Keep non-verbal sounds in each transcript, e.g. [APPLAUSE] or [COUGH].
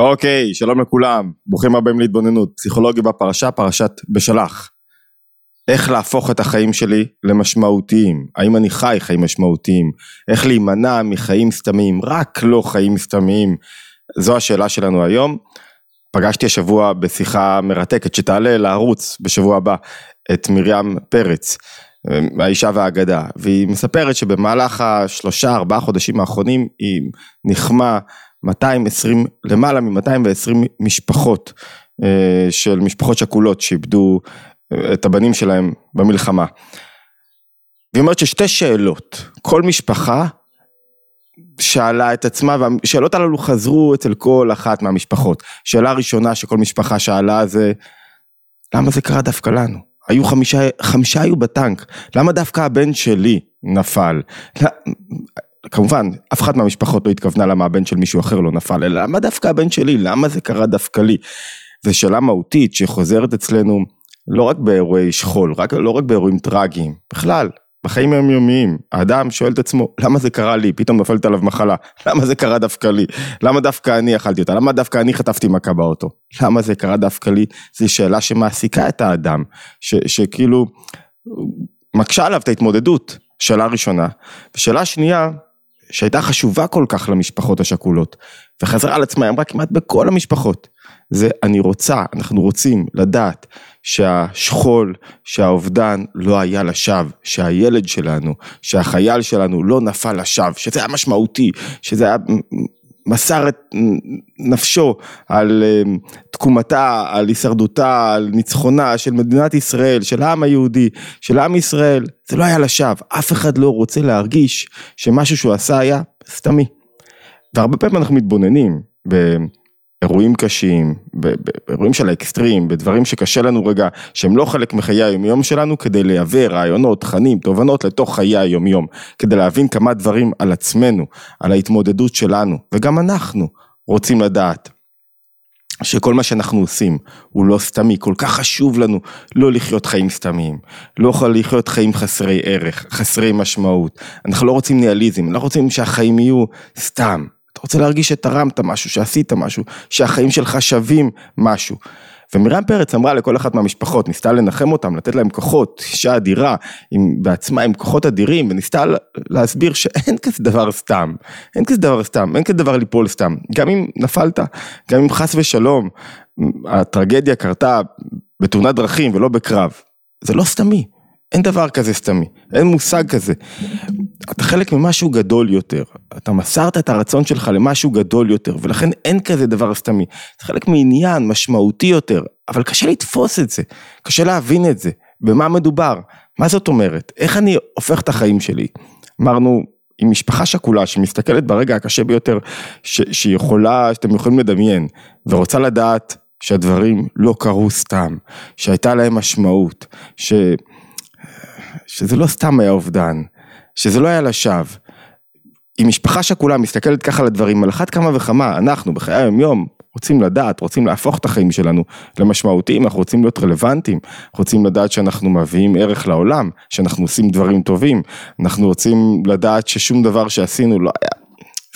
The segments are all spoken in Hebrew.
אוקיי, שלום לכולם, ברוכים הבאים להתבוננות, פסיכולוגיה בפרשה, פרשת בשלח. איך להפוך את החיים שלי למשמעותיים, האם אני חי חיים משמעותיים, איך להימנע מחיים סתמיים, רק לא חיים סתמיים, זו השאלה שלנו היום. פגשתי השבוע בשיחה מרתקת שתעלה לערוץ בשבוע הבא את מרים פרץ, האישה והאגדה, והיא מספרת שבמהלך השלושה ארבעה חודשים האחרונים היא נחמה 220, למעלה מ-220 משפחות אה, של משפחות שכולות שאיבדו אה, את הבנים שלהם במלחמה. והיא אומרת ששתי שאלות, כל משפחה שאלה את עצמה, והשאלות הללו חזרו אצל כל אחת מהמשפחות. שאלה ראשונה שכל משפחה שאלה זה, למה זה קרה דווקא לנו? היו חמישה, חמישה היו בטנק, למה דווקא הבן שלי נפל? כמובן, אף אחת מהמשפחות לא התכוונה למה הבן של מישהו אחר לא נפל, אלא למה דווקא הבן שלי, למה זה קרה דווקא לי? זו שאלה מהותית שחוזרת אצלנו לא רק באירועי שכול, רק, לא רק באירועים טראגיים, בכלל, בחיים היומיומיים, האדם שואל את עצמו, למה זה קרה לי? פתאום נופלת עליו מחלה, למה זה קרה דווקא לי? למה דווקא אני אכלתי אותה? למה דווקא אני חטפתי מכה באוטו? למה זה קרה דווקא לי? זו שאלה שמעסיקה את האדם, ש, שכאילו מקשה עליו את ההתמודדות, שאלה ראשונה. ושאלה שנייה, שהייתה חשובה כל כך למשפחות השכולות, וחזרה על עצמה, היא אמרה כמעט בכל המשפחות, זה אני רוצה, אנחנו רוצים לדעת שהשכול, שהאובדן לא היה לשווא, שהילד שלנו, שהחייל שלנו לא נפל לשווא, שזה היה משמעותי, שזה היה מסר את נפשו על אה, תקומתה, על הישרדותה, על ניצחונה של מדינת ישראל, של העם היהודי, של עם ישראל, זה לא היה לשווא, אף אחד לא רוצה להרגיש שמשהו שהוא עשה היה סתמי. והרבה פעמים אנחנו מתבוננים באירועים קשים, באירועים של האקסטרים, בדברים שקשה לנו רגע, שהם לא חלק מחיי היומיום שלנו, כדי לייבא רעיונות, תכנים, תובנות לתוך חיי היומיום, כדי להבין כמה דברים על עצמנו, על ההתמודדות שלנו, וגם אנחנו רוצים לדעת. שכל מה שאנחנו עושים הוא לא סתמי, כל כך חשוב לנו לא לחיות חיים סתמיים, לא יכול לחיות חיים חסרי ערך, חסרי משמעות, אנחנו לא רוצים ניאליזם, לא רוצים שהחיים יהיו סתם, אתה רוצה להרגיש שתרמת משהו, שעשית משהו, שהחיים שלך שווים משהו. ומרים פרץ אמרה לכל אחת מהמשפחות, ניסתה לנחם אותם, לתת להם כוחות, אישה אדירה, עם, בעצמה עם כוחות אדירים, וניסתה להסביר שאין כזה דבר סתם, אין כזה דבר סתם, אין כזה דבר ליפול סתם, גם אם נפלת, גם אם חס ושלום, הטרגדיה קרתה בתאונת דרכים ולא בקרב, זה לא סתמי, אין דבר כזה סתמי, אין מושג כזה. אתה חלק ממשהו גדול יותר, אתה מסרת את הרצון שלך למשהו גדול יותר, ולכן אין כזה דבר סתמי. זה חלק מעניין משמעותי יותר, אבל קשה לתפוס את זה, קשה להבין את זה, במה מדובר, מה זאת אומרת, איך אני הופך את החיים שלי. אמרנו, עם משפחה שכולה שמסתכלת ברגע הקשה ביותר ש- שהיא יכולה, שאתם יכולים לדמיין, ורוצה לדעת שהדברים לא קרו סתם, שהייתה להם משמעות, ש... שזה לא סתם היה אובדן, שזה לא היה לשווא. אם משפחה שכולה מסתכלת ככה על הדברים, על אחת כמה וכמה, אנחנו בחיי היום יום רוצים לדעת, רוצים להפוך את החיים שלנו למשמעותיים, אנחנו רוצים להיות רלוונטיים, רוצים לדעת שאנחנו מביאים ערך לעולם, שאנחנו עושים דברים טובים, אנחנו רוצים לדעת ששום דבר שעשינו לא היה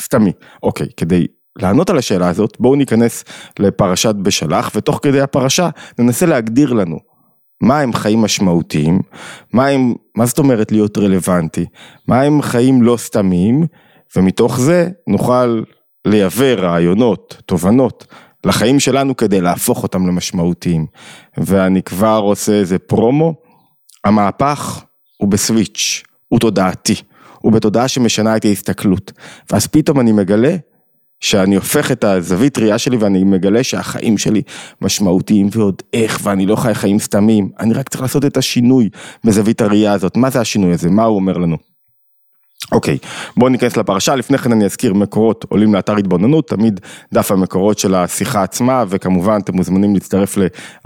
סתמי. אוקיי, כדי לענות על השאלה הזאת, בואו ניכנס לפרשת בשלח, ותוך כדי הפרשה ננסה להגדיר לנו מה הם חיים משמעותיים, מה הם, מה זאת אומרת להיות רלוונטי, מה הם חיים לא סתמיים, ומתוך זה נוכל לייבא רעיונות, תובנות, לחיים שלנו כדי להפוך אותם למשמעותיים. ואני כבר עושה איזה פרומו, המהפך הוא בסוויץ', הוא תודעתי, הוא בתודעה שמשנה את ההסתכלות, ואז פתאום אני מגלה שאני הופך את הזווית ראייה שלי ואני מגלה שהחיים שלי משמעותיים ועוד איך ואני לא חי חיים סתמים, אני רק צריך לעשות את השינוי בזווית הראייה הזאת, מה זה השינוי הזה, מה הוא אומר לנו. אוקיי, בואו ניכנס לפרשה, לפני כן אני אזכיר מקורות עולים לאתר התבוננות, תמיד דף המקורות של השיחה עצמה, וכמובן אתם מוזמנים להצטרף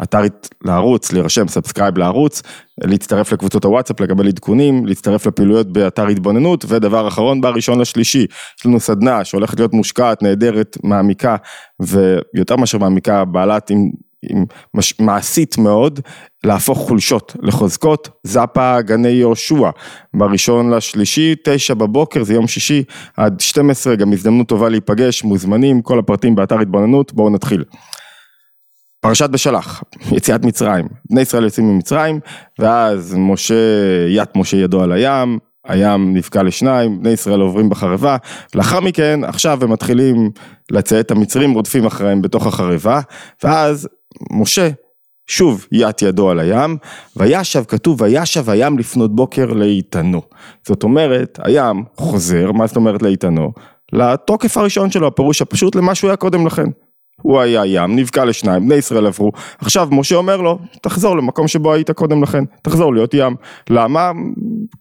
לאתר, לערוץ, להירשם subscribe לערוץ, להצטרף לקבוצות הוואטסאפ, לקבל עדכונים, להצטרף לפעילויות באתר התבוננות, ודבר אחרון, בראשון לשלישי, יש לנו סדנה שהולכת להיות מושקעת, נהדרת, מעמיקה, ויותר מאשר מעמיקה, בעלת עם מש, מעשית מאוד להפוך חולשות לחוזקות, זאפה גני יהושע, בראשון לשלישי, תשע בבוקר, זה יום שישי, עד 12, גם הזדמנות טובה להיפגש, מוזמנים, כל הפרטים באתר התבוננות, בואו נתחיל. פרשת בשלח, יציאת מצרים, בני ישראל יוצאים ממצרים, ואז משה, ית משה ידו על הים, הים נפקע לשניים, בני ישראל עוברים בחרבה, לאחר מכן עכשיו הם מתחילים לצאת, המצרים רודפים אחריהם בתוך החרבה, ואז משה שוב ית ידו על הים, וישב, כתוב וישב הים לפנות בוקר לאיתנו. זאת אומרת, הים חוזר, מה זאת אומרת לאיתנו? לתוקף הראשון שלו, הפירוש הפשוט למה שהוא היה קודם לכן. הוא היה ים, נבקע לשניים, בני ישראל עברו, עכשיו משה אומר לו, תחזור למקום שבו היית קודם לכן, תחזור להיות ים. למה?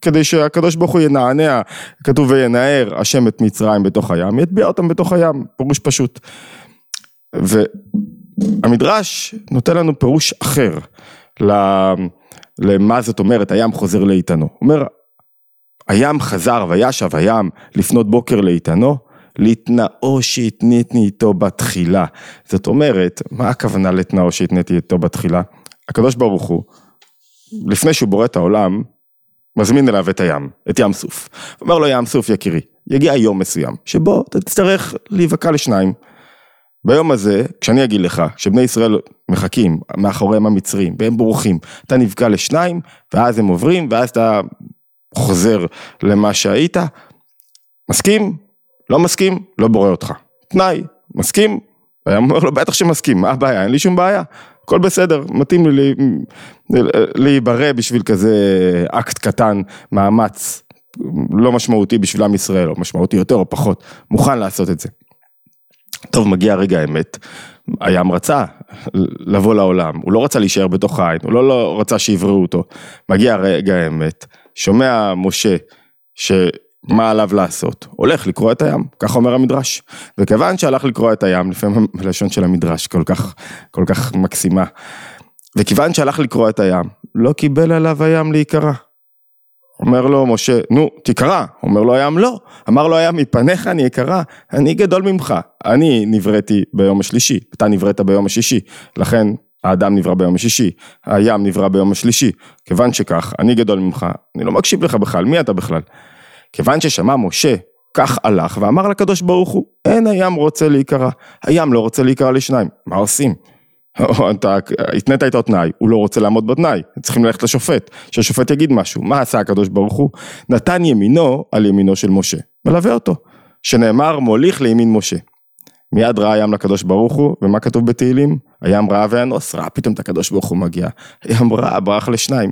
כדי שהקדוש ברוך הוא ינענע, כתוב וינער השם את מצרים בתוך הים, יטביע אותם בתוך הים, פירוש פשוט. והמדרש נותן לנו פירוש אחר למה זאת אומרת הים חוזר לאיתנו. הוא אומר, הים חזר וישב הים לפנות בוקר לאיתנו, להתנאו שהתניתי איתו בתחילה. זאת אומרת, מה הכוונה לתנאו שהתניתי איתו בתחילה? הקדוש ברוך הוא, לפני שהוא בורא את העולם, מזמין אליו את הים, את ים סוף. אומר לו ים סוף יקירי, יגיע יום מסוים, שבו אתה תצטרך להיווקע לשניים. ביום הזה, כשאני אגיד לך שבני ישראל מחכים מאחוריהם המצרים והם בורחים, אתה נבקע לשניים, ואז הם עוברים, ואז אתה חוזר למה שהיית, מסכים? לא מסכים? לא בורא אותך. תנאי, מסכים? היה אומר לו בטח שמסכים, מה הבעיה? אין לי שום בעיה, הכל בסדר, מתאים לי להיברא בשביל כזה אקט קטן, מאמץ לא משמעותי בשביל עם ישראל, או משמעותי יותר או פחות, מוכן לעשות את זה. טוב, מגיע רגע האמת, הים רצה לבוא לעולם, הוא לא רצה להישאר בתוך העין, הוא לא, לא רצה שיבראו אותו. מגיע רגע האמת, שומע משה, ש... מה עליו לעשות? הולך לקרוא את הים, כך אומר המדרש. וכיוון שהלך לקרוא את הים, לפעמים הלשון של המדרש כל כך, כל כך מקסימה, וכיוון שהלך לקרוא את הים, לא קיבל עליו הים להיקרא. אומר לו משה, נו, תקרא. אומר לו הים, לא. אמר לו הים, מפניך אני אקרא, אני גדול ממך. אני נבראתי ביום השלישי, אתה נבראת ביום השישי. לכן האדם נברא ביום השישי, הים נברא ביום השלישי. כיוון שכך, אני גדול ממך, אני לא מקשיב לך בכלל, מי אתה בכלל? כיוון ששמע משה, כך הלך ואמר לקדוש ברוך הוא, אין הים רוצה להיקרא, הים לא רוצה להיקרא לשניים, מה עושים? [LAUGHS] אתה התנית איתו תנאי, הוא לא רוצה לעמוד בתנאי, צריכים ללכת לשופט, שהשופט יגיד משהו, מה עשה הקדוש ברוך הוא? נתן ימינו על ימינו של משה, מלווה אותו, שנאמר מוליך לימין משה. מיד ראה הים לקדוש ברוך הוא, ומה כתוב בתהילים? הים ראה ואנוס, ראה פתאום את הקדוש ברוך הוא מגיע, הים ראה, ברח לשניים.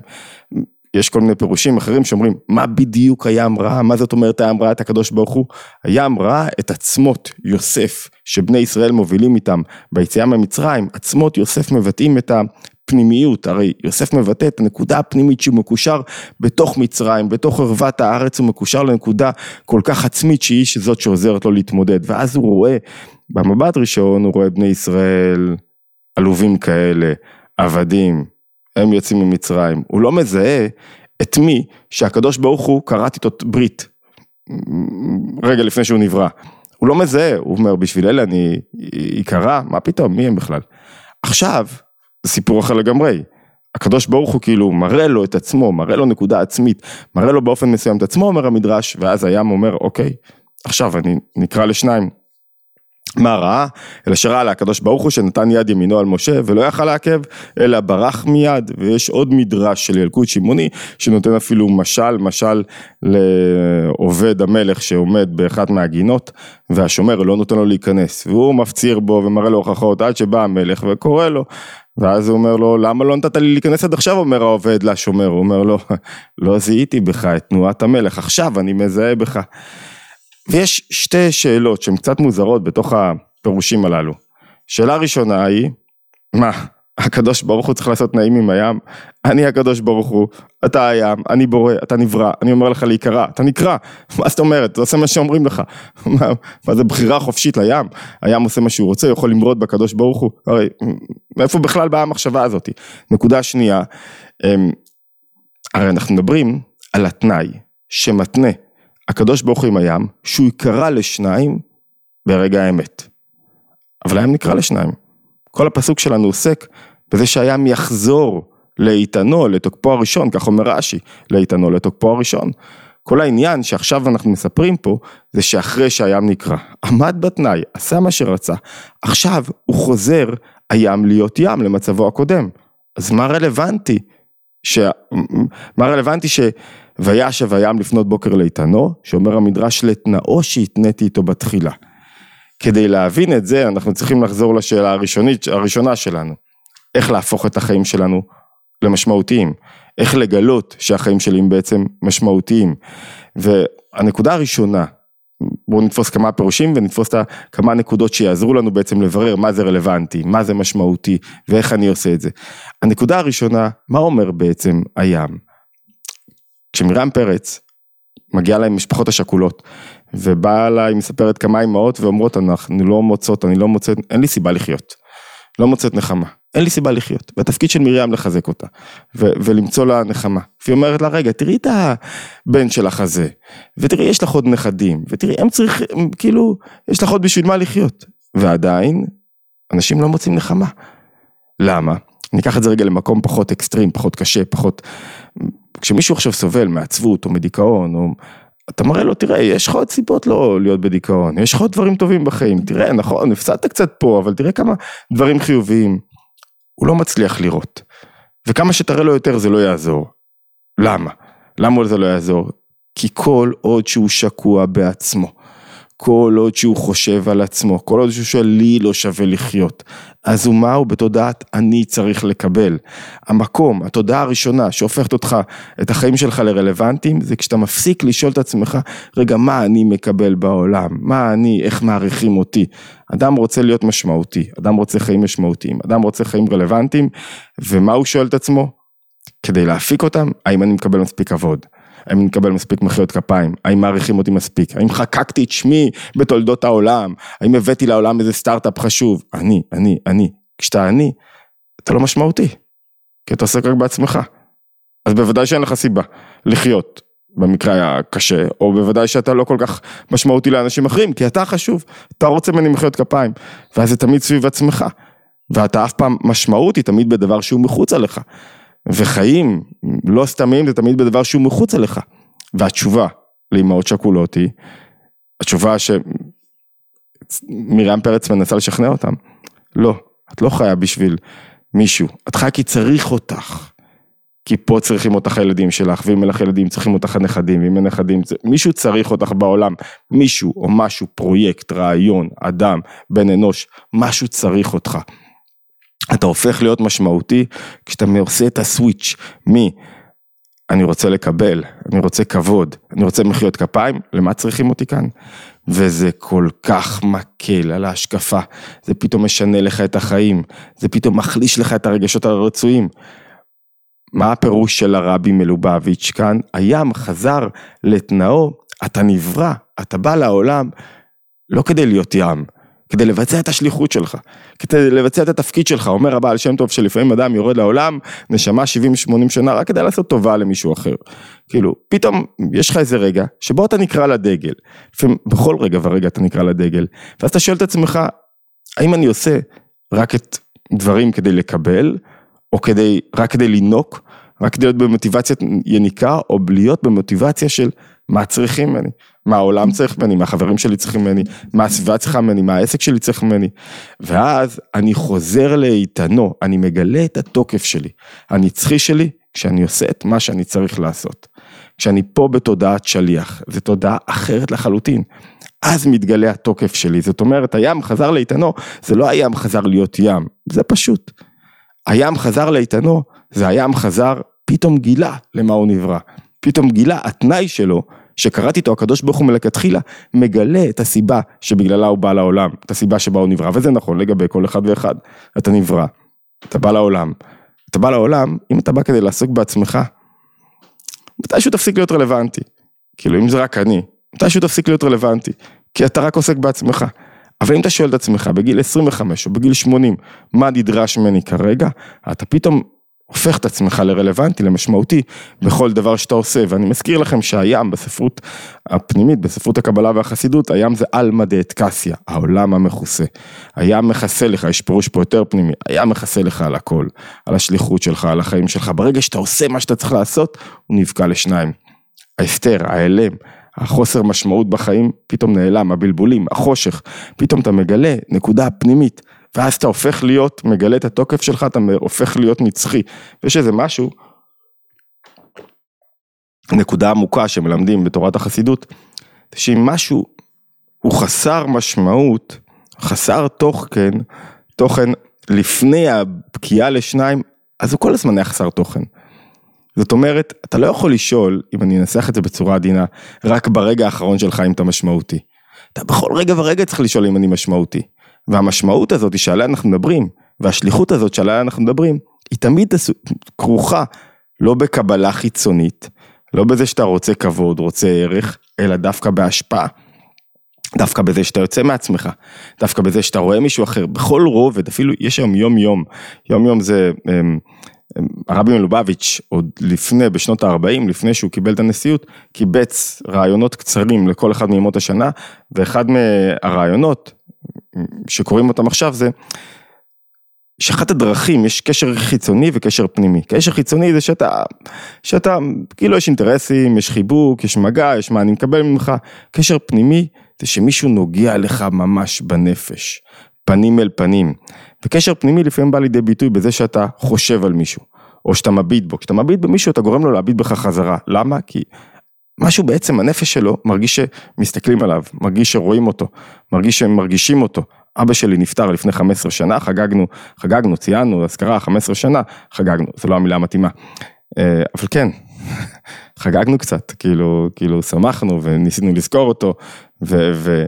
יש כל מיני פירושים אחרים שאומרים, מה בדיוק הים ראה? מה זאת אומרת הים ראה את הקדוש ברוך הוא? הים ראה את עצמות יוסף, שבני ישראל מובילים איתם ביציאה ממצרים, עצמות יוסף מבטאים את הפנימיות, הרי יוסף מבטא את הנקודה הפנימית שהוא מקושר בתוך מצרים, בתוך ערוות הארץ הוא מקושר לנקודה כל כך עצמית שהיא זאת שעוזרת לו להתמודד, ואז הוא רואה, במבט ראשון הוא רואה בני ישראל עלובים כאלה, עבדים, הם יוצאים ממצרים, הוא לא מזהה את מי שהקדוש ברוך הוא כרת איתו ברית, רגע לפני שהוא נברא. הוא לא מזהה, הוא אומר בשביל אלה אני אקרא, מה פתאום, מי הם בכלל? עכשיו, זה סיפור אחר לגמרי. הקדוש ברוך הוא כאילו מראה לו את עצמו, מראה לו נקודה עצמית, מראה לו באופן מסוים את עצמו, אומר המדרש, ואז הים אומר, אוקיי, עכשיו אני נקרא לשניים. מה ראה? אלא שראה לקדוש ברוך הוא שנתן יד ימינו על משה ולא יכל לעכב אלא ברח מיד. ויש עוד מדרש של ילקוט שמעוני שנותן אפילו משל משל לעובד המלך שעומד באחת מהגינות והשומר לא נותן לו להיכנס. והוא מפציר בו ומראה לו הוכחות עד שבא המלך וקורא לו. ואז הוא אומר לו למה לא נתת לי להיכנס עד עכשיו? אומר העובד לשומר. הוא אומר לו לא זיהיתי בך את תנועת המלך עכשיו אני מזהה בך ויש שתי שאלות שהן קצת מוזרות בתוך הפירושים הללו. שאלה ראשונה היא, מה, הקדוש ברוך הוא צריך לעשות תנאים עם הים? אני הקדוש ברוך הוא, אתה הים, אני בורא, אתה נברא, אני אומר לך להיקרא, אתה נקרא, מה זאת אומרת? אתה עושה מה שאומרים לך. מה, מה זה בחירה חופשית לים? הים עושה מה שהוא רוצה, יכול למרוד בקדוש ברוך הוא, הרי מאיפה בכלל באה המחשבה הזאת? נקודה שנייה, אמ, הרי אנחנו מדברים על התנאי שמתנה הקדוש ברוך הוא עם הים, שהוא יקרא לשניים ברגע האמת. אבל הים נקרא לשניים. כל הפסוק שלנו עוסק בזה שהים יחזור לאיתנו, לתוקפו הראשון, כך אומר רש"י, לאיתנו, לתוקפו הראשון. כל העניין שעכשיו אנחנו מספרים פה, זה שאחרי שהים נקרע, עמד בתנאי, עשה מה שרצה, עכשיו הוא חוזר הים להיות ים למצבו הקודם. אז מה רלוונטי? מה רלוונטי ש... וישב הים לפנות בוקר לאיתנו, שאומר המדרש לתנאו שהתניתי איתו בתחילה. כדי להבין את זה, אנחנו צריכים לחזור לשאלה הראשונית, הראשונה שלנו. איך להפוך את החיים שלנו למשמעותיים. איך לגלות שהחיים שלי הם בעצם משמעותיים. והנקודה הראשונה, בואו נתפוס כמה פירושים ונתפוס כמה נקודות שיעזרו לנו בעצם לברר מה זה רלוונטי, מה זה משמעותי ואיך אני עושה את זה. הנקודה הראשונה, מה אומר בעצם הים? כשמרים פרץ מגיעה להם משפחות השכולות ובאה אליי מספרת כמה אמהות ואומרות אנחנו לא מוצאות, אני לא מוצאת, אין לי סיבה לחיות, לא מוצאת נחמה. אין לי סיבה לחיות. והתפקיד של מרים לחזק אותה, ו- ולמצוא לה נחמה. והיא אומרת לה, רגע, תראי את הבן שלך הזה, ותראי, יש לך עוד נכדים, ותראי, הם צריכים, כאילו, יש לך עוד בשביל מה לחיות. ועדיין, אנשים לא מוצאים נחמה. למה? אני אקח את זה רגע למקום פחות אקסטרים, פחות קשה, פחות... כשמישהו עכשיו סובל מעצבות או מדיכאון, או... אתה מראה לו, תראה, יש לך עוד סיבות לא להיות בדיכאון, יש לך עוד דברים טובים בחיים, תראה, נכון, הפסדת קצת פה, אבל תראה כמה דברים חיוביים. הוא לא מצליח לראות. וכמה שתראה לו יותר זה לא יעזור. למה? למה זה לא יעזור? כי כל עוד שהוא שקוע בעצמו, כל עוד שהוא חושב על עצמו, כל עוד שהוא שואל לי לא שווה לחיות, אז הוא מה הוא בתודעת אני צריך לקבל. המקום, התודעה הראשונה שהופכת אותך, את החיים שלך לרלוונטיים, זה כשאתה מפסיק לשאול את עצמך, רגע מה אני מקבל בעולם, מה אני, איך מעריכים אותי. אדם רוצה להיות משמעותי, אדם רוצה חיים משמעותיים, אדם רוצה חיים רלוונטיים, ומה הוא שואל את עצמו? כדי להפיק אותם, האם אני מקבל מספיק כבוד? האם אני מקבל מספיק מחיאות כפיים, האם מעריכים אותי מספיק, האם חקקתי את שמי בתולדות העולם, האם הבאתי לעולם איזה סטארט-אפ חשוב, אני, אני, אני, כשאתה אני, אתה לא משמעותי, כי אתה עוסק רק בעצמך, אז בוודאי שאין לך סיבה לחיות במקרה הקשה, או בוודאי שאתה לא כל כך משמעותי לאנשים אחרים, כי אתה חשוב, אתה רוצה ממני מחיאות כפיים, ואז זה תמיד סביב עצמך, ואתה אף פעם משמעות היא תמיד בדבר שהוא מחוץ עליך. וחיים לא סתמים זה תמיד בדבר שהוא מחוץ אליך. והתשובה לאמהות שכולות היא, התשובה שמרים פרץ מנסה לשכנע אותם, לא, את לא חיה בשביל מישהו, את חיה כי צריך אותך. כי פה צריכים אותך הילדים שלך, ואם אין לך ילדים צריכים אותך הנכדים, ואם אין נכדים, מישהו צריך אותך בעולם, מישהו או משהו, פרויקט, רעיון, אדם, בן אנוש, משהו צריך אותך. אתה הופך להיות משמעותי כשאתה עושה את הסוויץ' מ... אני רוצה לקבל, אני רוצה כבוד, אני רוצה מחיאות כפיים, למה צריכים אותי כאן? וזה כל כך מקל על ההשקפה, זה פתאום משנה לך את החיים, זה פתאום מחליש לך את הרגשות הרצויים. מה הפירוש של הרבי מלובביץ' כאן? הים חזר לתנאו, אתה נברא, אתה בא לעולם לא כדי להיות ים, כדי לבצע את השליחות שלך, כדי לבצע את התפקיד שלך, אומר הבעל שם טוב שלפעמים אדם יורד לעולם, נשמה 70-80 שנה רק כדי לעשות טובה למישהו אחר. כאילו, פתאום יש לך איזה רגע שבו אתה נקרא לדגל, לפעמים בכל רגע ורגע אתה נקרא לדגל, ואז אתה שואל את עצמך, האם אני עושה רק את דברים כדי לקבל, או כדי, רק כדי לינוק, רק כדי להיות במוטיבציית יניקה, או להיות במוטיבציה של מה צריכים ממני, מה העולם צריך ממני, מה החברים שלי צריכים ממני, מה הסביבה צריכה ממני, מה העסק שלי צריך ממני. ואז אני חוזר לאיתנו, אני מגלה את התוקף שלי, הנצחי שלי, כשאני עושה את מה שאני צריך לעשות. כשאני פה בתודעת שליח, זו תודעה אחרת לחלוטין. אז מתגלה התוקף שלי, זאת אומרת, הים חזר לאיתנו, זה לא הים חזר להיות ים, זה פשוט. הים חזר לאיתנו, זה הים חזר, פתאום גילה למה הוא נברא. פתאום גילה, התנאי שלו, שקראתי איתו הקדוש ברוך הוא מלכתחילה, מגלה את הסיבה שבגללה הוא בא לעולם, את הסיבה שבה הוא נברא, וזה נכון לגבי כל אחד ואחד. אתה נברא, אתה בא לעולם. אתה בא לעולם, אם אתה בא כדי לעסוק בעצמך, מתישהו תפסיק להיות רלוונטי. כאילו אם זה רק אני, מתישהו תפסיק להיות רלוונטי, כי אתה רק עוסק בעצמך. אבל אם אתה שואל את עצמך בגיל 25 או בגיל 80, מה נדרש ממני כרגע, אתה פתאום הופך את עצמך לרלוונטי, למשמעותי, בכל דבר שאתה עושה. ואני מזכיר לכם שהים בספרות הפנימית, בספרות הקבלה והחסידות, הים זה עלמא דאטקסיה, העולם המכוסה. הים מכסה לך, יש פירוש פה יותר פנימי, הים מכסה לך על הכל, על השליחות שלך, על החיים שלך. ברגע שאתה עושה מה שאתה צריך לעשות, הוא נבקע לשניים. ההסתר, ההלם, החוסר משמעות בחיים פתאום נעלם, הבלבולים, החושך, פתאום אתה מגלה נקודה פנימית, ואז אתה הופך להיות, מגלה את התוקף שלך, אתה הופך להיות נצחי. ויש איזה משהו, נקודה עמוקה שמלמדים בתורת החסידות, שאם משהו הוא חסר משמעות, חסר תוכן, תוכן לפני הפקיעה לשניים, אז הוא כל הזמן היה חסר תוכן. זאת אומרת, אתה לא יכול לשאול, אם אני אנסח את זה בצורה עדינה, רק ברגע האחרון שלך אם אתה משמעותי. אתה בכל רגע ורגע צריך לשאול אם אני משמעותי. והמשמעות הזאת שעליה אנחנו מדברים, והשליחות הזאת שעליה אנחנו מדברים, היא תמיד כרוכה לא בקבלה חיצונית, לא בזה שאתה רוצה כבוד, רוצה ערך, אלא דווקא בהשפעה. דווקא בזה שאתה יוצא מעצמך, דווקא בזה שאתה רואה מישהו אחר, בכל רובד, אפילו יש היום יום יום, יום יום זה אמ, הרבי מלובביץ' עוד לפני, בשנות ה-40, לפני שהוא קיבל את הנשיאות, קיבץ רעיונות קצרים לכל אחד מימות השנה, ואחד מהרעיונות שקוראים אותם עכשיו זה שאחת הדרכים, יש קשר חיצוני וקשר פנימי. קשר חיצוני זה שאתה, שאתה, כאילו יש אינטרסים, יש חיבוק, יש מגע, יש מה אני מקבל ממך. קשר פנימי זה שמישהו נוגע לך ממש בנפש, פנים אל פנים. וקשר פנימי לפעמים בא לידי ביטוי בזה שאתה חושב על מישהו, או שאתה מביט בו. כשאתה מביט במישהו אתה גורם לו להביט בך חזרה. למה? כי משהו בעצם הנפש שלו מרגיש שמסתכלים עליו, מרגיש שרואים אותו, מרגיש שהם מרגישים אותו. אבא שלי נפטר לפני 15 שנה, חגגנו, חגגנו, ציינו, אזכרה 15 שנה, חגגנו, זו לא המילה המתאימה. אה, אבל כן, [LAUGHS] חגגנו קצת, כאילו, כאילו שמחנו וניסינו לזכור אותו, ו... ו...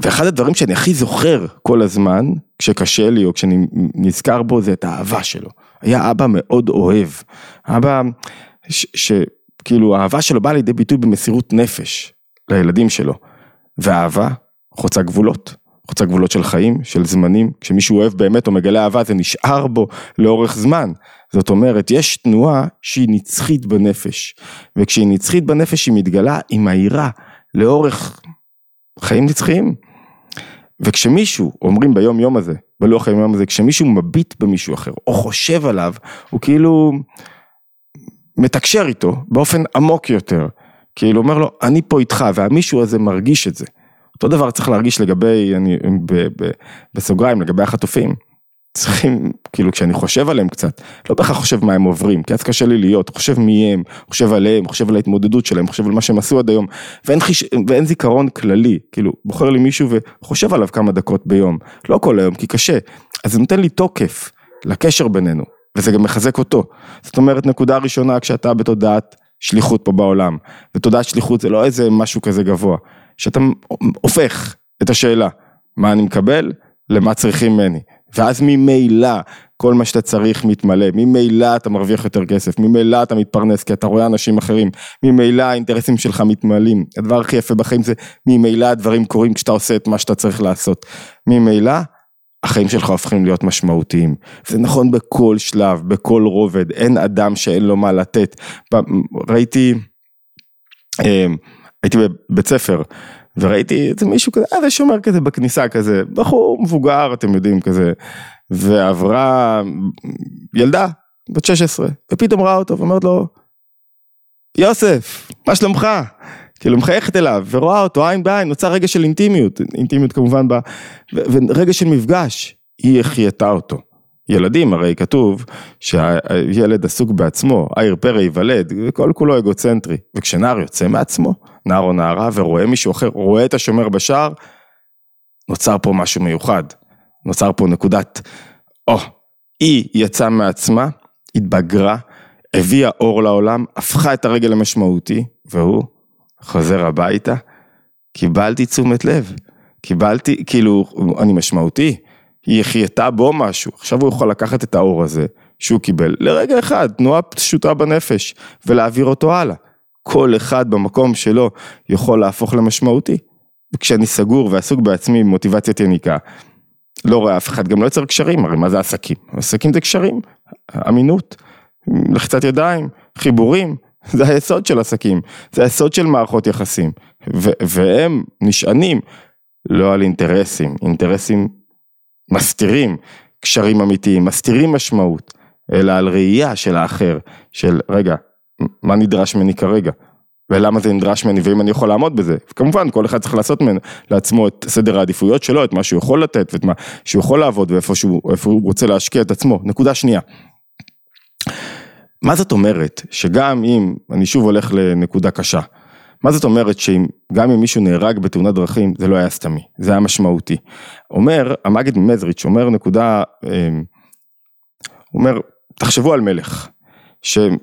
ואחד הדברים שאני הכי זוכר כל הזמן, כשקשה לי או כשאני נזכר בו, זה את האהבה שלו. היה אבא מאוד אוהב. אבא שכאילו האהבה שלו באה לידי ביטוי במסירות נפש לילדים שלו. ואהבה חוצה גבולות. חוצה גבולות של חיים, של זמנים, כשמישהו אוהב באמת או מגלה אהבה זה נשאר בו לאורך זמן. זאת אומרת, יש תנועה שהיא נצחית בנפש, וכשהיא נצחית בנפש היא מתגלה, היא מהירה לאורך חיים נצחיים. וכשמישהו, אומרים ביום יום הזה, בלוח היום יום הזה, כשמישהו מביט במישהו אחר, או חושב עליו, הוא כאילו מתקשר איתו באופן עמוק יותר. כאילו אומר לו, אני פה איתך, והמישהו הזה מרגיש את זה. אותו דבר צריך להרגיש לגבי, אני, ב, ב, בסוגריים, לגבי החטופים. צריכים, כאילו כשאני חושב עליהם קצת, לא בהכרח חושב מה הם עוברים, כי אז קשה לי להיות, חושב מי הם, חושב עליהם, חושב על ההתמודדות שלהם, חושב על מה שהם עשו עד היום, ואין, חיש... ואין זיכרון כללי, כאילו בוחר לי מישהו וחושב עליו כמה דקות ביום, לא כל היום, כי קשה, אז זה נותן לי תוקף לקשר בינינו, וזה גם מחזק אותו. זאת אומרת, נקודה ראשונה כשאתה בתודעת שליחות פה בעולם, ותודעת שליחות זה לא איזה משהו כזה גבוה, שאתה הופך את השאלה, מה אני מקבל, למה צריכים ממני. ואז ממילא כל מה שאתה צריך מתמלא, ממילא אתה מרוויח יותר כסף, ממילא אתה מתפרנס כי אתה רואה אנשים אחרים, ממילא האינטרסים שלך מתמלאים, הדבר הכי יפה בחיים זה ממילא הדברים קורים כשאתה עושה את מה שאתה צריך לעשות, ממילא החיים שלך הופכים להיות משמעותיים, זה נכון בכל שלב, בכל רובד, אין אדם שאין לו מה לתת, ראיתי, אה, הייתי בבית ספר וראיתי איזה מישהו כזה, איזה שומר כזה בכניסה כזה, בחור מבוגר אתם יודעים כזה, ועברה ילדה בת 16, ופתאום ראה אותו ואומרת לו, יוסף, מה שלומך? כאילו מחייכת אליו ורואה אותו עין בעין, נוצר רגע של אינטימיות, אינטימיות כמובן, ב, ורגע של מפגש, היא החייתה אותו. ילדים הרי כתוב שהילד עסוק בעצמו, העיר פרא ייוולד, כל כולו אגוצנטרי, וכשנער יוצא מעצמו, נער או נערה ורואה מישהו אחר, רואה את השומר בשער, נוצר פה משהו מיוחד, נוצר פה נקודת, או, oh, היא יצאה מעצמה, התבגרה, הביאה אור לעולם, הפכה את הרגל למשמעותי, והוא חוזר הביתה, קיבלתי תשומת לב, קיבלתי, כאילו, אני משמעותי, היא החייתה בו משהו, עכשיו הוא יכול לקחת את האור הזה שהוא קיבל לרגע אחד, תנועה פשוטה בנפש, ולהעביר אותו הלאה. כל אחד במקום שלו יכול להפוך למשמעותי. וכשאני סגור ועסוק בעצמי עם מוטיבציית יניקה, לא רואה אף אחד, גם לא יוצר קשרים, הרי מה זה עסקים? עסקים זה קשרים, אמינות, לחיצת ידיים, חיבורים, [LAUGHS] זה היסוד של עסקים, זה היסוד של מערכות יחסים, ו- והם נשענים לא על אינטרסים, אינטרסים מסתירים קשרים אמיתיים, מסתירים משמעות, אלא על ראייה של האחר, של רגע, מה נדרש ממני כרגע, ולמה זה נדרש ממני ואם אני יכול לעמוד בזה. כמובן כל אחד צריך לעשות ממנו, לעצמו את סדר העדיפויות שלו, את מה שהוא יכול לתת ואת מה שהוא יכול לעבוד ואיפה שהוא, הוא רוצה להשקיע את עצמו. נקודה שנייה. מה זאת אומרת שגם אם, אני שוב הולך לנקודה קשה, מה זאת אומרת שגם אם מישהו נהרג בתאונת דרכים זה לא היה סתמי, זה היה משמעותי. אומר, המגיד ממזריץ' אומר נקודה, אמ, אומר, תחשבו על מלך, שהם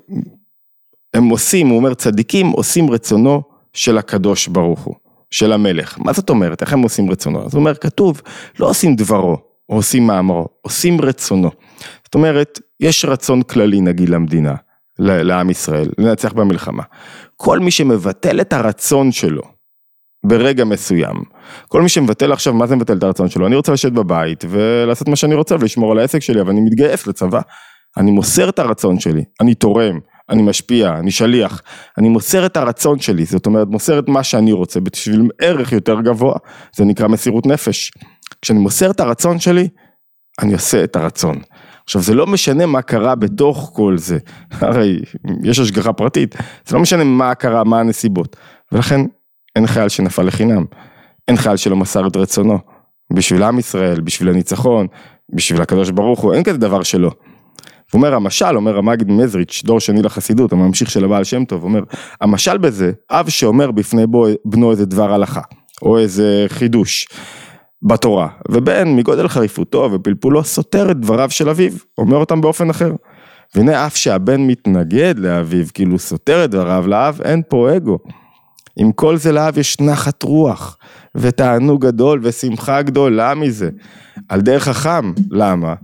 עושים, הוא אומר צדיקים עושים רצונו של הקדוש ברוך הוא, של המלך. מה זאת אומרת, איך הם עושים רצונו? אז הוא אומר, כתוב, לא עושים דברו, או עושים מאמרו, עושים רצונו. זאת אומרת, יש רצון כללי נגיד למדינה, לעם ישראל, לנצח במלחמה. כל מי שמבטל את הרצון שלו ברגע מסוים, כל מי שמבטל עכשיו, מה זה מבטל את הרצון שלו? אני רוצה לשבת בבית ולעשות מה שאני רוצה ולשמור על העסק שלי, אבל אני מתגייס לצבא. אני מוסר את הרצון שלי, אני תורם, אני משפיע, אני שליח, אני מוסר את הרצון שלי, זאת אומרת מוסר את מה שאני רוצה בשביל ערך יותר גבוה, זה נקרא מסירות נפש. כשאני מוסר את הרצון שלי, אני עושה את הרצון. עכשיו זה לא משנה מה קרה בתוך כל זה, [LAUGHS] הרי יש השגחה פרטית, זה לא משנה מה קרה, מה הנסיבות, ולכן אין חייל שנפל לחינם, אין חייל שלא מסר את רצונו, בשביל עם ישראל, בשביל הניצחון, בשביל הקדוש ברוך הוא, אין כזה דבר שלא. הוא אומר המשל, אומר המגיד מזריץ', דור שני לחסידות, הממשיך של הבעל שם טוב, אומר, המשל בזה, אב שאומר בפני בו, בנו איזה דבר הלכה, או איזה חידוש. בתורה, ובן מגודל חריפותו ופלפולו סותר את דבריו של אביו, אומר אותם באופן אחר. והנה אף שהבן מתנגד לאביו, כאילו סותר את דבריו לאב, אין פה אגו. עם כל זה לאב יש נחת רוח, ותענוג גדול ושמחה גדולה מזה. על דרך חכם, למה?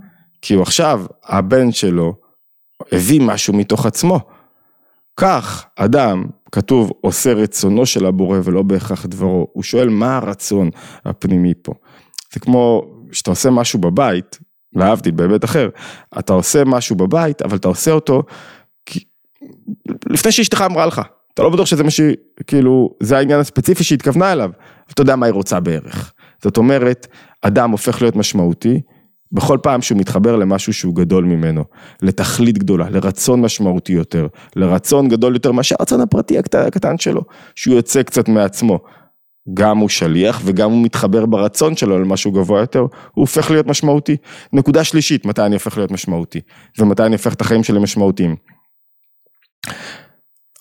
כי הוא עכשיו, הבן שלו, הביא משהו מתוך עצמו. כך אדם, כתוב, עושה רצונו של הבורא ולא בהכרח דברו. הוא שואל מה הרצון הפנימי פה. זה כמו שאתה עושה משהו בבית, להבדיל בהיבט אחר, אתה עושה משהו בבית, אבל אתה עושה אותו כי... לפני שאשתך אמרה לך. אתה לא בטוח שזה מה שהיא, כאילו, זה העניין הספציפי שהיא התכוונה אליו, אתה יודע מה היא רוצה בערך. זאת אומרת, אדם הופך להיות משמעותי, בכל פעם שהוא מתחבר למשהו שהוא גדול ממנו, לתכלית גדולה, לרצון משמעותי יותר, לרצון גדול יותר מאשר הרצון הפרטי הקטן שלו, שהוא יוצא קצת מעצמו. גם הוא שליח וגם הוא מתחבר ברצון שלו למשהו גבוה יותר, הוא הופך להיות משמעותי. נקודה שלישית, מתי אני הופך להיות משמעותי, ומתי אני הופך את החיים שלי משמעותיים.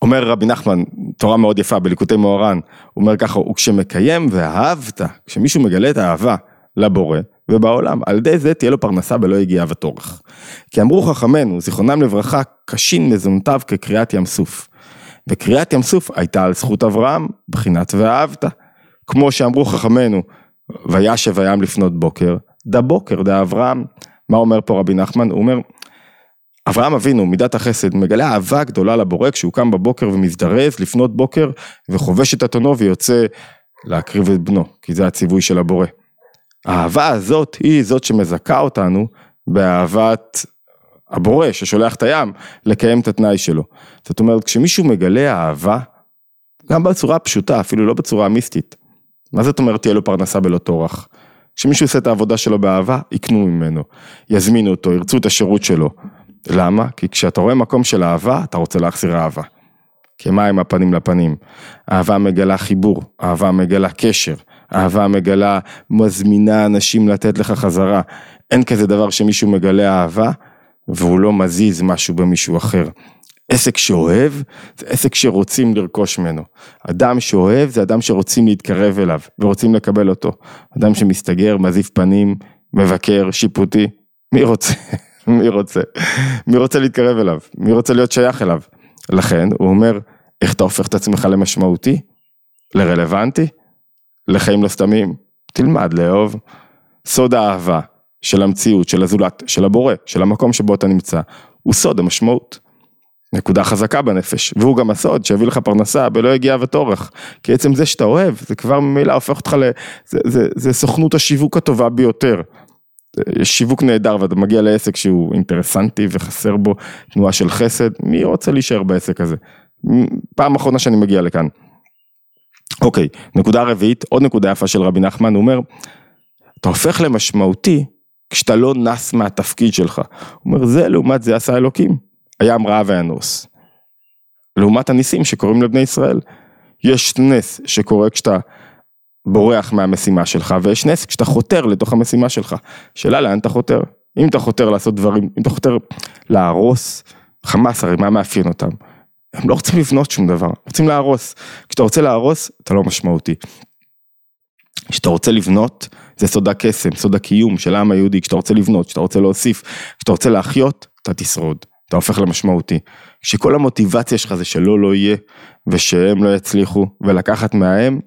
אומר רבי נחמן, תורה מאוד יפה בליקוטי מאורן, הוא אומר ככה, וכשמקיים ואהבת, כשמישהו מגלה את האהבה לבורא ובעולם, על ידי זה תהיה לו פרנסה בלא יגיעה ותורך. כי אמרו חכמינו, זיכרונם לברכה, קשין מזונותיו כקריאת ים סוף. וקריאת ים סוף הייתה על זכות אברהם, בחינת ואהבת. כמו שאמרו חכמינו, וישב הים לפנות בוקר, דה בוקר, דה אברהם. מה אומר פה רבי נחמן? הוא אומר, אברהם אבינו, מידת החסד, מגלה אהבה גדולה לבורא כשהוא קם בבוקר ומזדרז לפנות בוקר וחובש את אתונו ויוצא להקריב את בנו, כי זה הציווי של הבורא. האהבה הזאת היא זאת שמזכה אותנו באהבת הבורא ששולח את הים לקיים את התנאי שלו. זאת אומרת, כשמישהו מגלה אהבה, גם בצורה פשוטה, אפילו לא בצורה מיסטית, מה זאת אומרת תהיה לו פרנסה בלא טורח? כשמישהו עושה את העבודה שלו באהבה, יקנו ממנו, יזמינו אותו, ירצו את השירות שלו. למה? כי כשאתה רואה מקום של אהבה, אתה רוצה להחזיר אהבה. כמים הפנים לפנים. אהבה מגלה חיבור, אהבה מגלה קשר, אהבה מגלה, מזמינה אנשים לתת לך חזרה. אין כזה דבר שמישהו מגלה אהבה, והוא לא מזיז משהו במישהו אחר. עסק שאוהב, זה עסק שרוצים לרכוש ממנו. אדם שאוהב זה אדם שרוצים להתקרב אליו ורוצים לקבל אותו. אדם שמסתגר, מזיף פנים, מבקר, שיפוטי, מי רוצה? [LAUGHS] מי רוצה? מי רוצה להתקרב אליו? מי רוצה להיות שייך אליו? לכן הוא אומר, איך אתה הופך את עצמך למשמעותי? לרלוונטי? לחיים לא סתמים? תלמד לאהוב. סוד האהבה של המציאות, של הזולת, של הבורא, של המקום שבו אתה נמצא, הוא סוד המשמעות. נקודה חזקה בנפש, והוא גם הסוד שיביא לך פרנסה בלא יגיעה וטורח. כי עצם זה שאתה אוהב, זה כבר ממילא הופך אותך ל... זה, זה, זה סוכנות השיווק הטובה ביותר. שיווק נהדר ואתה מגיע לעסק שהוא אינטרסנטי וחסר בו תנועה של חסד, מי רוצה להישאר בעסק הזה? פעם אחרונה שאני מגיע לכאן. אוקיי, נקודה רביעית, עוד נקודה יפה של רבי נחמן, הוא אומר, אתה הופך למשמעותי כשאתה לא נס מהתפקיד שלך. הוא אומר, זה לעומת זה עשה אלוקים, הים רעב וינוס. לעומת הניסים שקורים לבני ישראל. יש נס שקורה כשאתה בורח מהמשימה שלך, ויש נס כשאתה חותר לתוך המשימה שלך. שאלה לאן אתה חותר? אם אתה חותר לעשות דברים, אם אתה חותר להרוס, חמאס הרי מה מאפיין אותם? הם לא רוצים לבנות שום דבר, רוצים להרוס. כשאתה רוצה להרוס, אתה לא משמעותי. כשאתה רוצה לבנות, זה סוד הקסם, סוד הקיום של העם היהודי, כשאתה רוצה לבנות, כשאתה רוצה להוסיף, כשאתה רוצה להחיות, אתה תשרוד, אתה הופך למשמעותי. כשכל המוטיבציה שלך זה שלא לא יהיה, ושהם לא יצליחו, ולקחת מהם,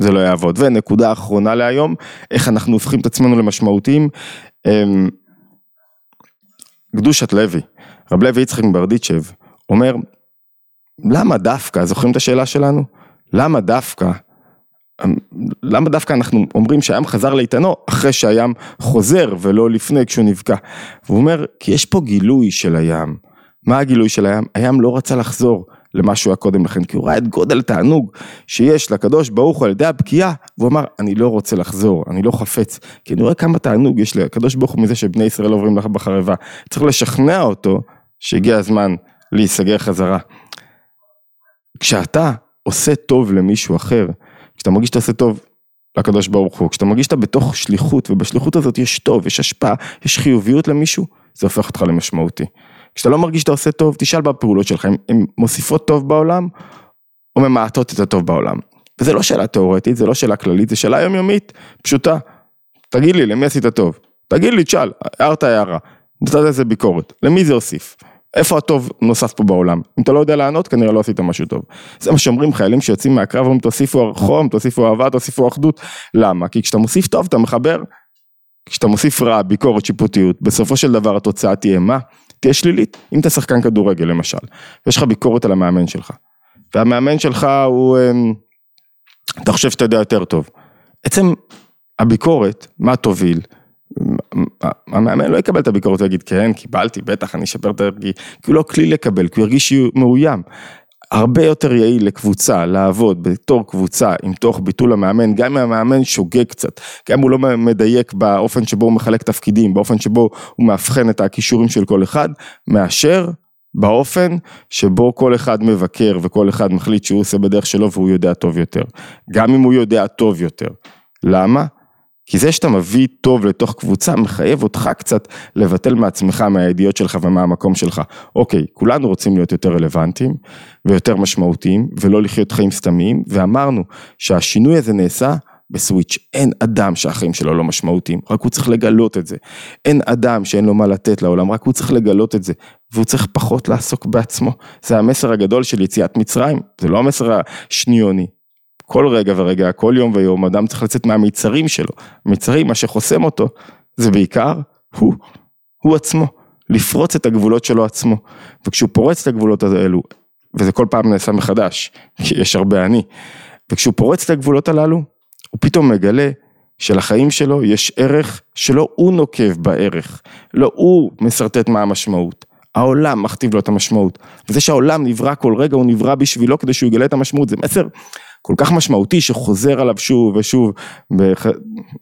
זה לא יעבוד. ונקודה אחרונה להיום, איך אנחנו הופכים את עצמנו למשמעותיים. אמ, קדושת לוי, רב לוי יצחק מברדיצ'ב, אומר, למה דווקא, זוכרים את השאלה שלנו? למה דווקא? אמ, למה דווקא אנחנו אומרים שהים חזר לאיתנו אחרי שהים חוזר ולא לפני כשהוא נבקע? והוא אומר, כי יש פה גילוי של הים. מה הגילוי של הים? הים לא רצה לחזור למה שהוא היה קודם לכן, כי הוא ראה את גודל התענוג שיש לקדוש ברוך הוא על ידי הבקיעה, והוא אמר, אני לא רוצה לחזור, אני לא חפץ, כי אני רואה כמה תענוג יש לקדוש ברוך הוא מזה שבני ישראל עוברים לך בחרבה. צריך לשכנע אותו שהגיע הזמן להיסגר חזרה. כשאתה עושה טוב למישהו אחר, כשאתה מרגיש שאתה עושה טוב לקדוש ברוך הוא, כשאתה מרגיש שאתה בתוך שליחות, ובשליחות הזאת יש טוב, יש השפעה, יש חיוביות למישהו, זה הופך אותך למשמעותי. כשאתה לא מרגיש שאתה עושה טוב, תשאל בפעולות שלך, הן מוסיפות טוב בעולם, או ממעטות את הטוב בעולם. וזה לא שאלה תיאורטית, זה לא שאלה כללית, זה שאלה יומיומית, פשוטה. תגיד לי, למי עשית טוב? תגיד לי, תשאל, הערת הערה, נתת איזה ביקורת, למי זה הוסיף? איפה הטוב נוסף פה בעולם? אם אתה לא יודע לענות, כנראה לא עשית משהו טוב. זה מה שאומרים חיילים שיוצאים מהקרב, אומרים תוסיפו חום, תוסיפו אהבה, תוסיפו אחדות. למה? כי כשאתה מוסיף טוב, אתה מחבר. כשאתה מוסיף רע, ביקורת, שיפוטיות, בסופו של דבר התוצאה תהיה מה? תהיה שלילית. אם אתה שחקן כדורגל למשל, ויש לך ביקורת על המאמן שלך, והמאמן שלך הוא, אמ, אתה חושב שאתה יודע יותר טוב. עצם הביקורת, מה תוביל? המאמן לא יקבל את הביקורת ויגיד כן קיבלתי בטח אני אשפר את הרגי כי הוא לא כלי לקבל כי הוא הרגיש מאוים. הרבה יותר יעיל לקבוצה לעבוד בתור קבוצה עם תוך ביטול המאמן גם אם המאמן שוגה קצת גם אם הוא לא מדייק באופן שבו הוא מחלק תפקידים באופן שבו הוא מאבחן את הכישורים של כל אחד מאשר באופן שבו כל אחד מבקר וכל אחד מחליט שהוא עושה בדרך שלו והוא יודע טוב יותר גם אם הוא יודע טוב יותר למה? כי זה שאתה מביא טוב לתוך קבוצה מחייב אותך קצת לבטל מעצמך, מהידיעות שלך ומהמקום שלך. אוקיי, כולנו רוצים להיות יותר רלוונטיים ויותר משמעותיים ולא לחיות חיים סתמיים, ואמרנו שהשינוי הזה נעשה בסוויץ'. אין אדם שהחיים שלו לא משמעותיים, רק הוא צריך לגלות את זה. אין אדם שאין לו מה לתת לעולם, רק הוא צריך לגלות את זה. והוא צריך פחות לעסוק בעצמו. זה המסר הגדול של יציאת מצרים, זה לא המסר השניוני. כל רגע ורגע, כל יום ויום, אדם צריך לצאת מהמיצרים שלו. מיצרים, מה שחוסם אותו, זה בעיקר הוא, הוא עצמו. לפרוץ את הגבולות שלו עצמו. וכשהוא פורץ את הגבולות האלו, וזה כל פעם נעשה מחדש, [LAUGHS] כי יש הרבה אני, וכשהוא פורץ את הגבולות הללו, הוא פתאום מגלה שלחיים שלו יש ערך שלא הוא נוקב בערך, לא הוא משרטט מה המשמעות. העולם מכתיב לו את המשמעות. וזה שהעולם נברא כל רגע, הוא נברא בשבילו כדי שהוא יגלה את המשמעות. זה מסר כל כך משמעותי שחוזר עליו שוב ושוב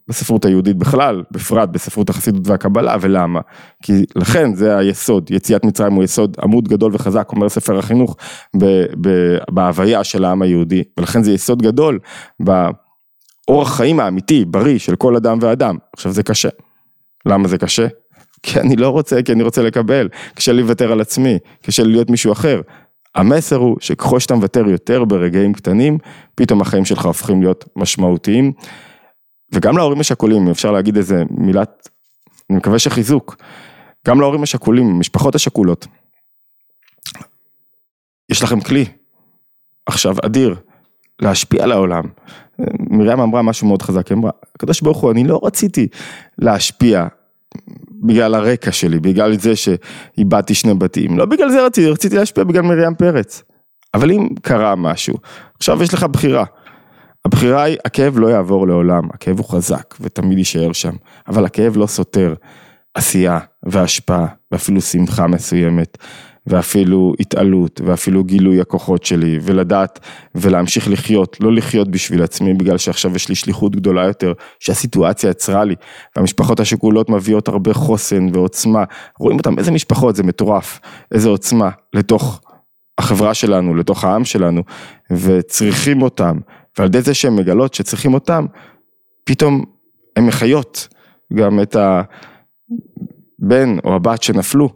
בספרות היהודית בכלל, בפרט בספרות החסידות והקבלה, ולמה? כי לכן זה היסוד, יציאת מצרים הוא יסוד עמוד גדול וחזק, אומר ספר החינוך, בהוויה של העם היהודי, ולכן זה יסוד גדול באורח חיים האמיתי, בריא, של כל אדם ואדם. עכשיו זה קשה. למה זה קשה? כי אני לא רוצה, כי אני רוצה לקבל, קשה לי לוותר על עצמי, קשה לי להיות מישהו אחר. המסר הוא שככל שאתה מוותר יותר ברגעים קטנים, פתאום החיים שלך הופכים להיות משמעותיים. וגם להורים השכולים, אפשר להגיד איזה מילת, אני מקווה שחיזוק, גם להורים השכולים, המשפחות השכולות. יש לכם כלי, עכשיו אדיר, להשפיע על העולם. מרים אמרה משהו מאוד חזק, היא אמרה, הקדוש ברוך הוא, אני לא רציתי להשפיע בגלל הרקע שלי, בגלל זה שאיבדתי שני בתים, לא בגלל זה רציתי, רציתי להשפיע בגלל מרים פרץ. אבל אם קרה משהו, עכשיו יש לך בחירה. הבחירה היא, הכאב לא יעבור לעולם, הכאב הוא חזק ותמיד יישאר שם, אבל הכאב לא סותר עשייה והשפעה ואפילו שמחה מסוימת ואפילו התעלות ואפילו גילוי הכוחות שלי ולדעת ולהמשיך לחיות, לא לחיות בשביל עצמי בגלל שעכשיו יש לי שליחות גדולה יותר שהסיטואציה יצרה לי. והמשפחות השכולות מביאות הרבה חוסן ועוצמה, רואים אותם איזה משפחות זה מטורף, איזה עוצמה לתוך החברה שלנו, לתוך העם שלנו. וצריכים אותם. ועל ידי זה שהן מגלות שצריכים אותם פתאום הן מחיות גם את הבן או הבת שנפלו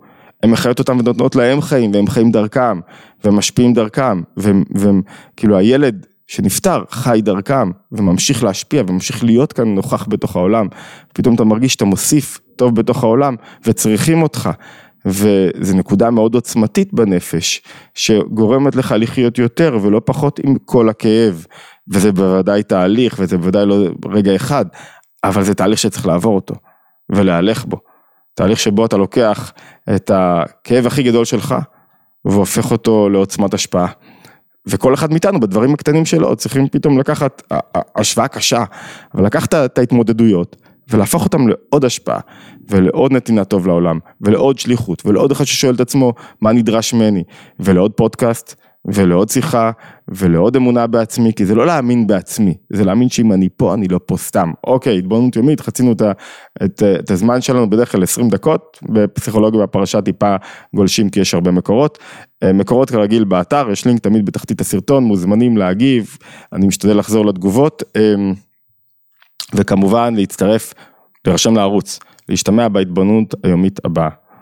הן מחיות אותם ונותנות להם חיים והם חיים דרכם ומשפיעים דרכם והם כאילו הילד שנפטר חי דרכם וממשיך להשפיע וממשיך להיות כאן נוכח בתוך העולם. פתאום אתה מרגיש שאתה מוסיף טוב בתוך העולם וצריכים אותך. וזה נקודה מאוד עוצמתית בנפש שגורמת לך לחיות יותר ולא פחות עם כל הכאב. וזה בוודאי תהליך וזה בוודאי לא רגע אחד אבל זה תהליך שצריך לעבור אותו ולהלך בו תהליך שבו אתה לוקח את הכאב הכי גדול שלך והופך אותו לעוצמת השפעה. וכל אחד מאיתנו בדברים הקטנים שלו צריכים פתאום לקחת השוואה קשה, אבל לקחת את ההתמודדויות ולהפוך אותם לעוד השפעה ולעוד נתינה טוב לעולם ולעוד שליחות ולעוד אחד ששואל את עצמו מה נדרש ממני ולעוד פודקאסט ולעוד שיחה ולעוד אמונה בעצמי, כי זה לא להאמין בעצמי, זה להאמין שאם אני פה, אני לא פה סתם. אוקיי, התבוננות יומית, חצינו את, את, את הזמן שלנו בדרך כלל 20 דקות, בפסיכולוגיה בפרשה טיפה גולשים כי יש הרבה מקורות. אה, מקורות כרגיל באתר, יש לינק תמיד בתחתית הסרטון, מוזמנים להגיב, אני משתדל לחזור לתגובות, אמ, וכמובן להצטרף, להירשם לערוץ, להשתמע בהתבוננות היומית הבאה.